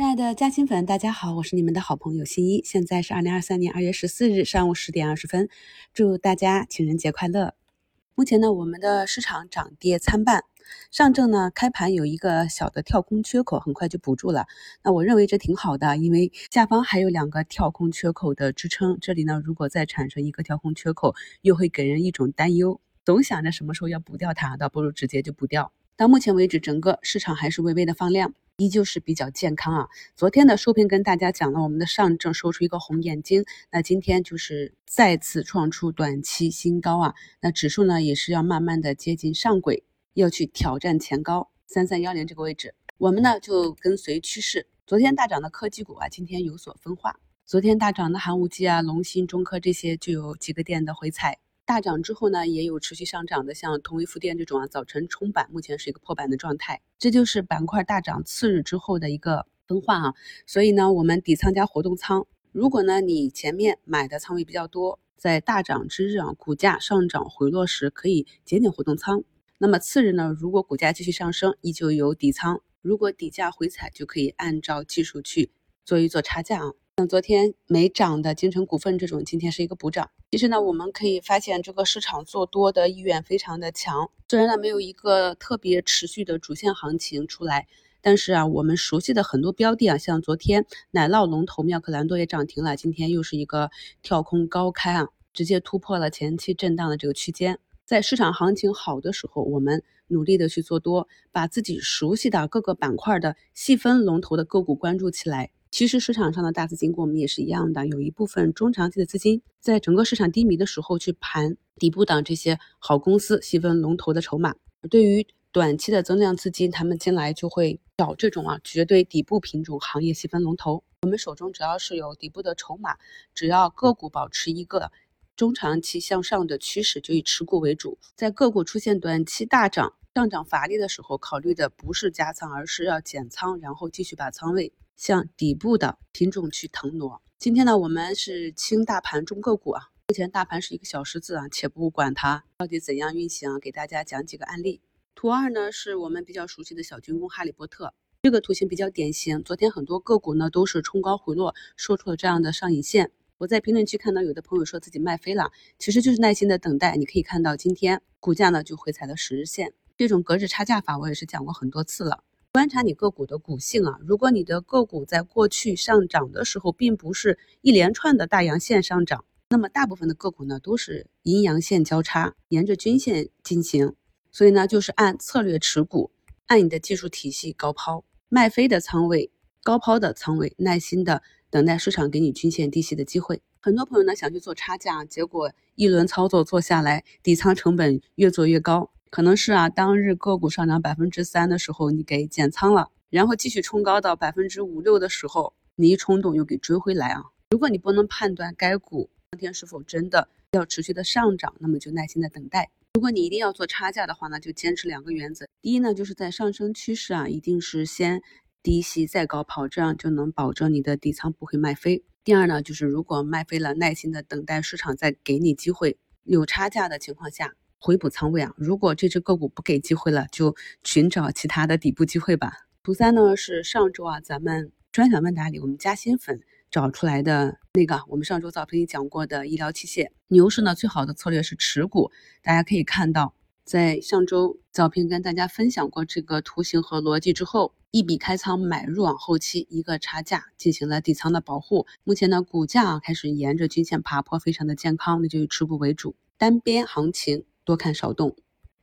亲爱的嘉兴粉，大家好，我是你们的好朋友新一。现在是二零二三年二月十四日上午十点二十分，祝大家情人节快乐。目前呢，我们的市场涨跌参半，上证呢开盘有一个小的跳空缺口，很快就补住了。那我认为这挺好的，因为下方还有两个跳空缺口的支撑。这里呢，如果再产生一个跳空缺口，又会给人一种担忧，总想着什么时候要补掉它，倒不如直接就补掉。到目前为止，整个市场还是微微的放量。依旧是比较健康啊。昨天的收评跟大家讲了，我们的上证收出一个红眼睛，那今天就是再次创出短期新高啊。那指数呢也是要慢慢的接近上轨，要去挑战前高三三幺零这个位置。我们呢就跟随趋势，昨天大涨的科技股啊，今天有所分化。昨天大涨的寒武纪啊、龙芯、中科这些就有几个点的回踩。大涨之后呢，也有持续上涨的，像同维富电这种啊，早晨冲板，目前是一个破板的状态，这就是板块大涨次日之后的一个分化啊。所以呢，我们底仓加活动仓，如果呢你前面买的仓位比较多，在大涨之日啊，股价上涨回落时可以减减活动仓。那么次日呢，如果股价继续上升，依旧有底仓，如果底价回踩，就可以按照技术去做一做差价啊。像昨天没涨的金城股份这种，今天是一个补涨。其实呢，我们可以发现这个市场做多的意愿非常的强。虽然呢没有一个特别持续的主线行情出来，但是啊，我们熟悉的很多标的啊，像昨天奶酪龙头妙可蓝多也涨停了，今天又是一个跳空高开啊，直接突破了前期震荡的这个区间。在市场行情好的时候，我们努力的去做多，把自己熟悉的各个板块的细分龙头的个股关注起来。其实市场上的大资金跟我们也是一样的，有一部分中长期的资金，在整个市场低迷的时候去盘底部档这些好公司、细分龙头的筹码。对于短期的增量资金，他们进来就会找这种啊绝对底部品种、行业细分龙头。我们手中只要是有底部的筹码，只要个股保持一个中长期向上的趋势，就以持股为主。在个股出现短期大涨、上涨乏力的时候，考虑的不是加仓，而是要减仓，然后继续把仓位。向底部的品种去腾挪。今天呢，我们是轻大盘重个股啊。目前大盘是一个小十字啊，且不管它到底怎样运行，给大家讲几个案例。图二呢，是我们比较熟悉的小军工哈利波特，这个图形比较典型。昨天很多个股呢都是冲高回落，说出了这样的上影线。我在评论区看到有的朋友说自己卖飞了，其实就是耐心的等待。你可以看到今天股价呢就回踩了十日线，这种隔日差价法我也是讲过很多次了。观察你个股的股性啊，如果你的个股在过去上涨的时候，并不是一连串的大阳线上涨，那么大部分的个股呢都是阴阳线交叉，沿着均线进行。所以呢，就是按策略持股，按你的技术体系高抛卖飞的仓位，高抛的仓位，耐心的等待市场给你均线低吸的机会。很多朋友呢想去做差价，结果一轮操作做下来，底仓成本越做越高。可能是啊，当日个股上涨百分之三的时候，你给减仓了，然后继续冲高到百分之五六的时候，你一冲动又给追回来啊。如果你不能判断该股当天是否真的要持续的上涨，那么就耐心的等待。如果你一定要做差价的话呢，就坚持两个原则：第一呢，就是在上升趋势啊，一定是先低吸再高抛，这样就能保证你的底仓不会卖飞；第二呢，就是如果卖飞了，耐心的等待市场再给你机会，有差价的情况下。回补仓位啊！如果这只个股不给机会了，就寻找其他的底部机会吧。图三呢是上周啊咱们专享问答里我们加新粉找出来的那个，我们上周早评里讲过的医疗器械。牛市呢最好的策略是持股，大家可以看到，在上周早评跟大家分享过这个图形和逻辑之后，一笔开仓买入，后期一个差价进行了底仓的保护。目前呢股价啊开始沿着均线爬坡，非常的健康，那就以持股为主，单边行情。多看少动。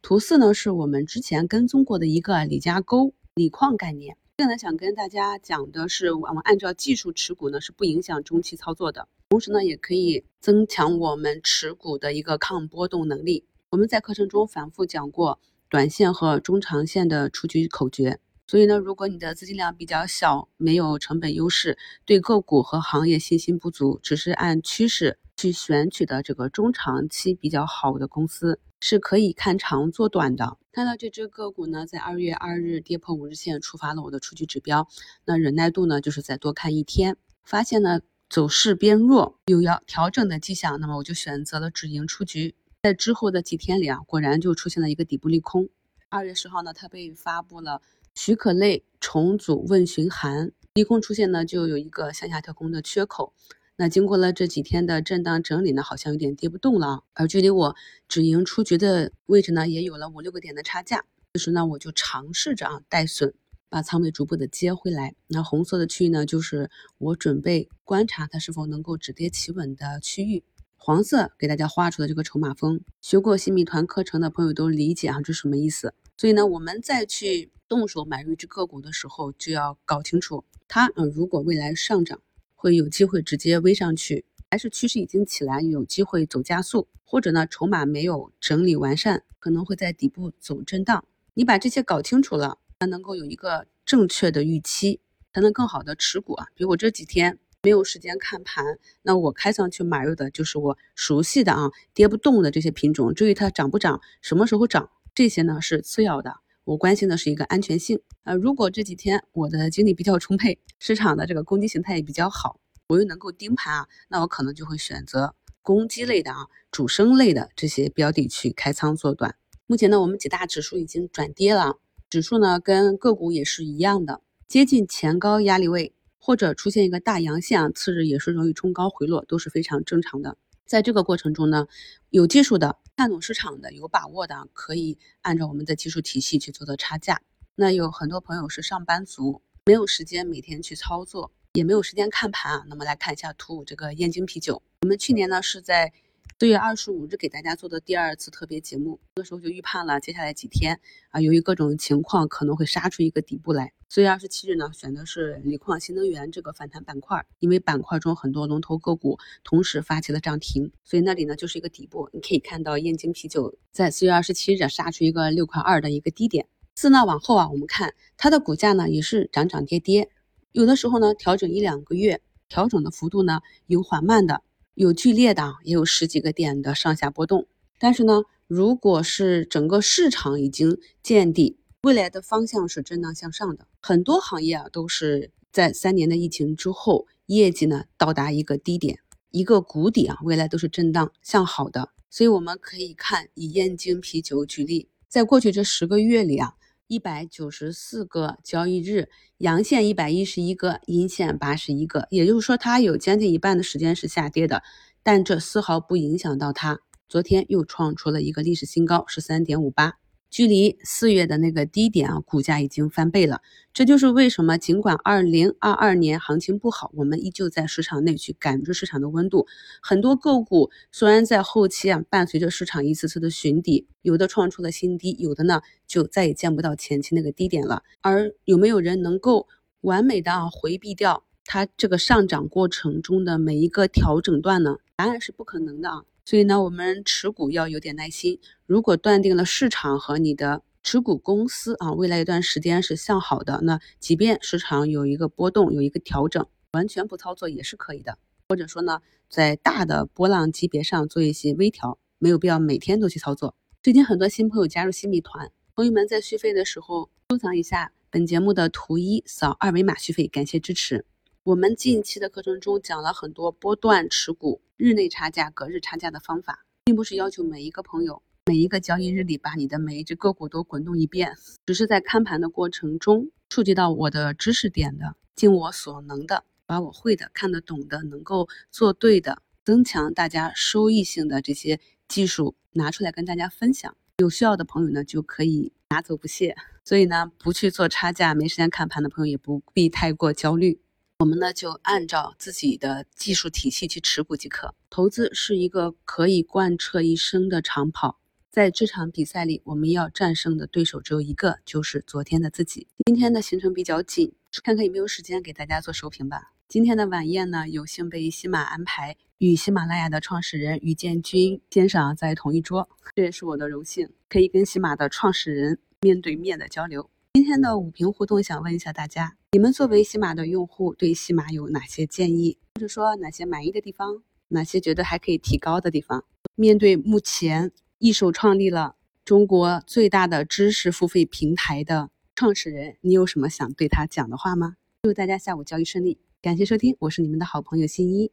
图四呢，是我们之前跟踪过的一个锂加钩锂矿概念。这个呢，想跟大家讲的是，我们按照技术持股呢，是不影响中期操作的。同时呢，也可以增强我们持股的一个抗波动能力。我们在课程中反复讲过短线和中长线的出局口诀。所以呢，如果你的资金量比较小，没有成本优势，对个股和行业信心不足，只是按趋势去选取的这个中长期比较好的公司。是可以看长做短的。看到这只个股呢，在二月二日跌破五日线，触发了我的出局指标。那忍耐度呢，就是再多看一天。发现呢走势变弱，有要调整的迹象，那么我就选择了止盈出局。在之后的几天里啊，果然就出现了一个底部利空。二月十号呢，它被发布了许可类重组问询函。利空出现呢，就有一个向下跳空的缺口。那经过了这几天的震荡整理呢，好像有点跌不动了。而距离我止盈出局的位置呢，也有了五六个点的差价。这时呢，我就尝试着啊带损，把仓位逐步的接回来。那红色的区域呢，就是我准备观察它是否能够止跌企稳的区域。黄色给大家画出的这个筹码峰，学过新米团课程的朋友都理解啊，这是什么意思？所以呢，我们再去动手买入一只个股的时候，就要搞清楚它，嗯，如果未来上涨。会有机会直接微上去，还是趋势已经起来，有机会走加速，或者呢筹码没有整理完善，可能会在底部走震荡。你把这些搞清楚了，才能够有一个正确的预期，才能更好的持股啊。比如我这几天没有时间看盘，那我开仓去买入的就是我熟悉的啊跌不动的这些品种。至于它涨不涨，什么时候涨，这些呢是次要的。我关心的是一个安全性啊，如果这几天我的精力比较充沛，市场的这个攻击形态也比较好，我又能够盯盘啊，那我可能就会选择攻击类的啊、主升类的这些标的去开仓做短。目前呢，我们几大指数已经转跌了，指数呢跟个股也是一样的，接近前高压力位或者出现一个大阳线啊，次日也是容易冲高回落，都是非常正常的。在这个过程中呢，有技术的、看懂市场的、有把握的，可以按照我们的技术体系去做做差价。那有很多朋友是上班族，没有时间每天去操作，也没有时间看盘啊。那么来看一下图五这个燕京啤酒，我们去年呢是在。四月二十五日给大家做的第二次特别节目，那时候就预判了接下来几天啊，由于各种情况可能会杀出一个底部来。四月二十七日呢，选的是锂矿新能源这个反弹板块，因为板块中很多龙头个股同时发起了涨停，所以那里呢就是一个底部。你可以看到燕京啤酒在四月二十七日杀出一个六块二的一个低点。自那往后啊，我们看它的股价呢也是涨涨跌跌，有的时候呢调整一两个月，调整的幅度呢有缓慢的。有剧烈的，也有十几个点的上下波动。但是呢，如果是整个市场已经见底，未来的方向是震荡向上的。很多行业啊，都是在三年的疫情之后，业绩呢到达一个低点，一个谷底啊，未来都是震荡向好的。所以我们可以看以燕京啤酒举例，在过去这十个月里啊。一百九十四个交易日，阳线一百一十一个，阴线八十一个，也就是说它有将近一半的时间是下跌的，但这丝毫不影响到它，昨天又创出了一个历史新高，十三点五八。距离四月的那个低点啊，股价已经翻倍了。这就是为什么尽管二零二二年行情不好，我们依旧在市场内去感知市场的温度。很多个股虽然在后期啊，伴随着市场一次次的寻底，有的创出了新低，有的呢就再也见不到前期那个低点了。而有没有人能够完美的啊回避掉它这个上涨过程中的每一个调整段呢？答案是不可能的啊。所以呢，我们持股要有点耐心。如果断定了市场和你的持股公司啊，未来一段时间是向好的，那即便市场有一个波动，有一个调整，完全不操作也是可以的。或者说呢，在大的波浪级别上做一些微调，没有必要每天都去操作。最近很多新朋友加入新米团，朋友们在续费的时候收藏一下本节目的图一，扫二维码续费，感谢支持。我们近期的课程中讲了很多波段持股、日内差价、隔日差价的方法，并不是要求每一个朋友每一个交易日里把你的每一只个股都滚动一遍，只是在看盘的过程中触及到我的知识点的，尽我所能的把我会的、看得懂的、能够做对的、增强大家收益性的这些技术拿出来跟大家分享。有需要的朋友呢就可以拿走不谢。所以呢，不去做差价、没时间看盘的朋友也不必太过焦虑。我们呢就按照自己的技术体系去持股即可。投资是一个可以贯彻一生的长跑，在这场比赛里，我们要战胜的对手只有一个，就是昨天的自己。今天的行程比较紧，看看有没有时间给大家做收评吧。今天的晚宴呢，有幸被喜马安排与喜马拉雅的创始人于建军先生在同一桌，这也是我的荣幸，可以跟喜马的创始人面对面的交流。今天的五评互动，想问一下大家，你们作为喜马的用户，对喜马有哪些建议，或者说哪些满意的地方，哪些觉得还可以提高的地方？面对目前一手创立了中国最大的知识付费平台的创始人，你有什么想对他讲的话吗？祝大家下午交易顺利，感谢收听，我是你们的好朋友新一。